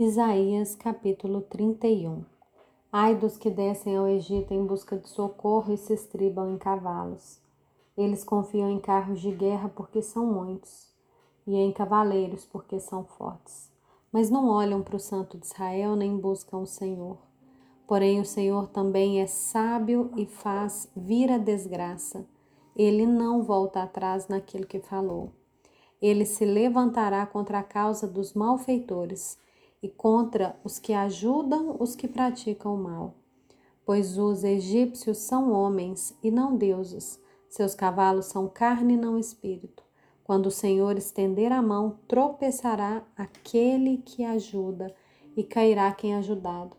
Isaías capítulo 31 Ai dos que descem ao Egito em busca de socorro e se estribam em cavalos. Eles confiam em carros de guerra porque são muitos, e em cavaleiros porque são fortes. Mas não olham para o Santo de Israel nem buscam o Senhor. Porém, o Senhor também é sábio e faz vir a desgraça. Ele não volta atrás naquilo que falou. Ele se levantará contra a causa dos malfeitores e contra os que ajudam os que praticam o mal. Pois os egípcios são homens e não deuses, seus cavalos são carne e não espírito. Quando o Senhor estender a mão, tropeçará aquele que ajuda e cairá quem é ajudado.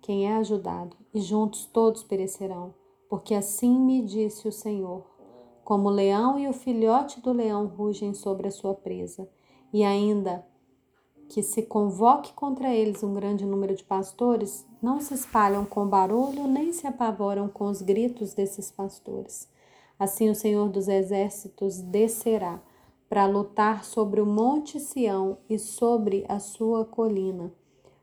Quem é ajudado, e juntos todos perecerão, porque assim me disse o Senhor. Como o leão e o filhote do leão rugem sobre a sua presa, e ainda que se convoque contra eles um grande número de pastores, não se espalham com barulho nem se apavoram com os gritos desses pastores. Assim o Senhor dos Exércitos descerá para lutar sobre o monte Sião e sobre a sua colina,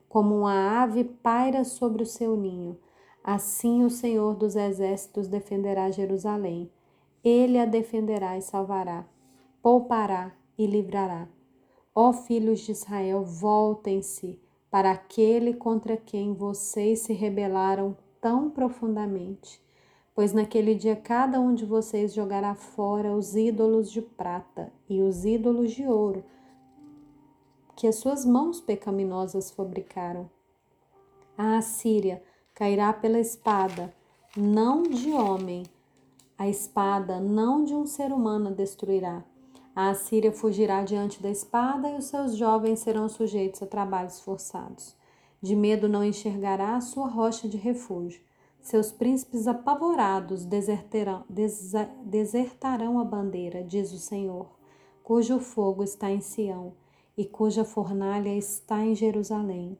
como uma ave paira sobre o seu ninho. Assim o Senhor dos Exércitos defenderá Jerusalém. Ele a defenderá e salvará, poupará e livrará Ó filhos de Israel, voltem-se para aquele contra quem vocês se rebelaram tão profundamente. Pois naquele dia cada um de vocês jogará fora os ídolos de prata e os ídolos de ouro que as suas mãos pecaminosas fabricaram. A Assíria cairá pela espada, não de homem, a espada não de um ser humano destruirá a Assíria fugirá diante da espada e os seus jovens serão sujeitos a trabalhos forçados. De medo não enxergará a sua rocha de refúgio. Seus príncipes apavorados desertarão, desertarão a bandeira, diz o Senhor, cujo fogo está em Sião e cuja fornalha está em Jerusalém.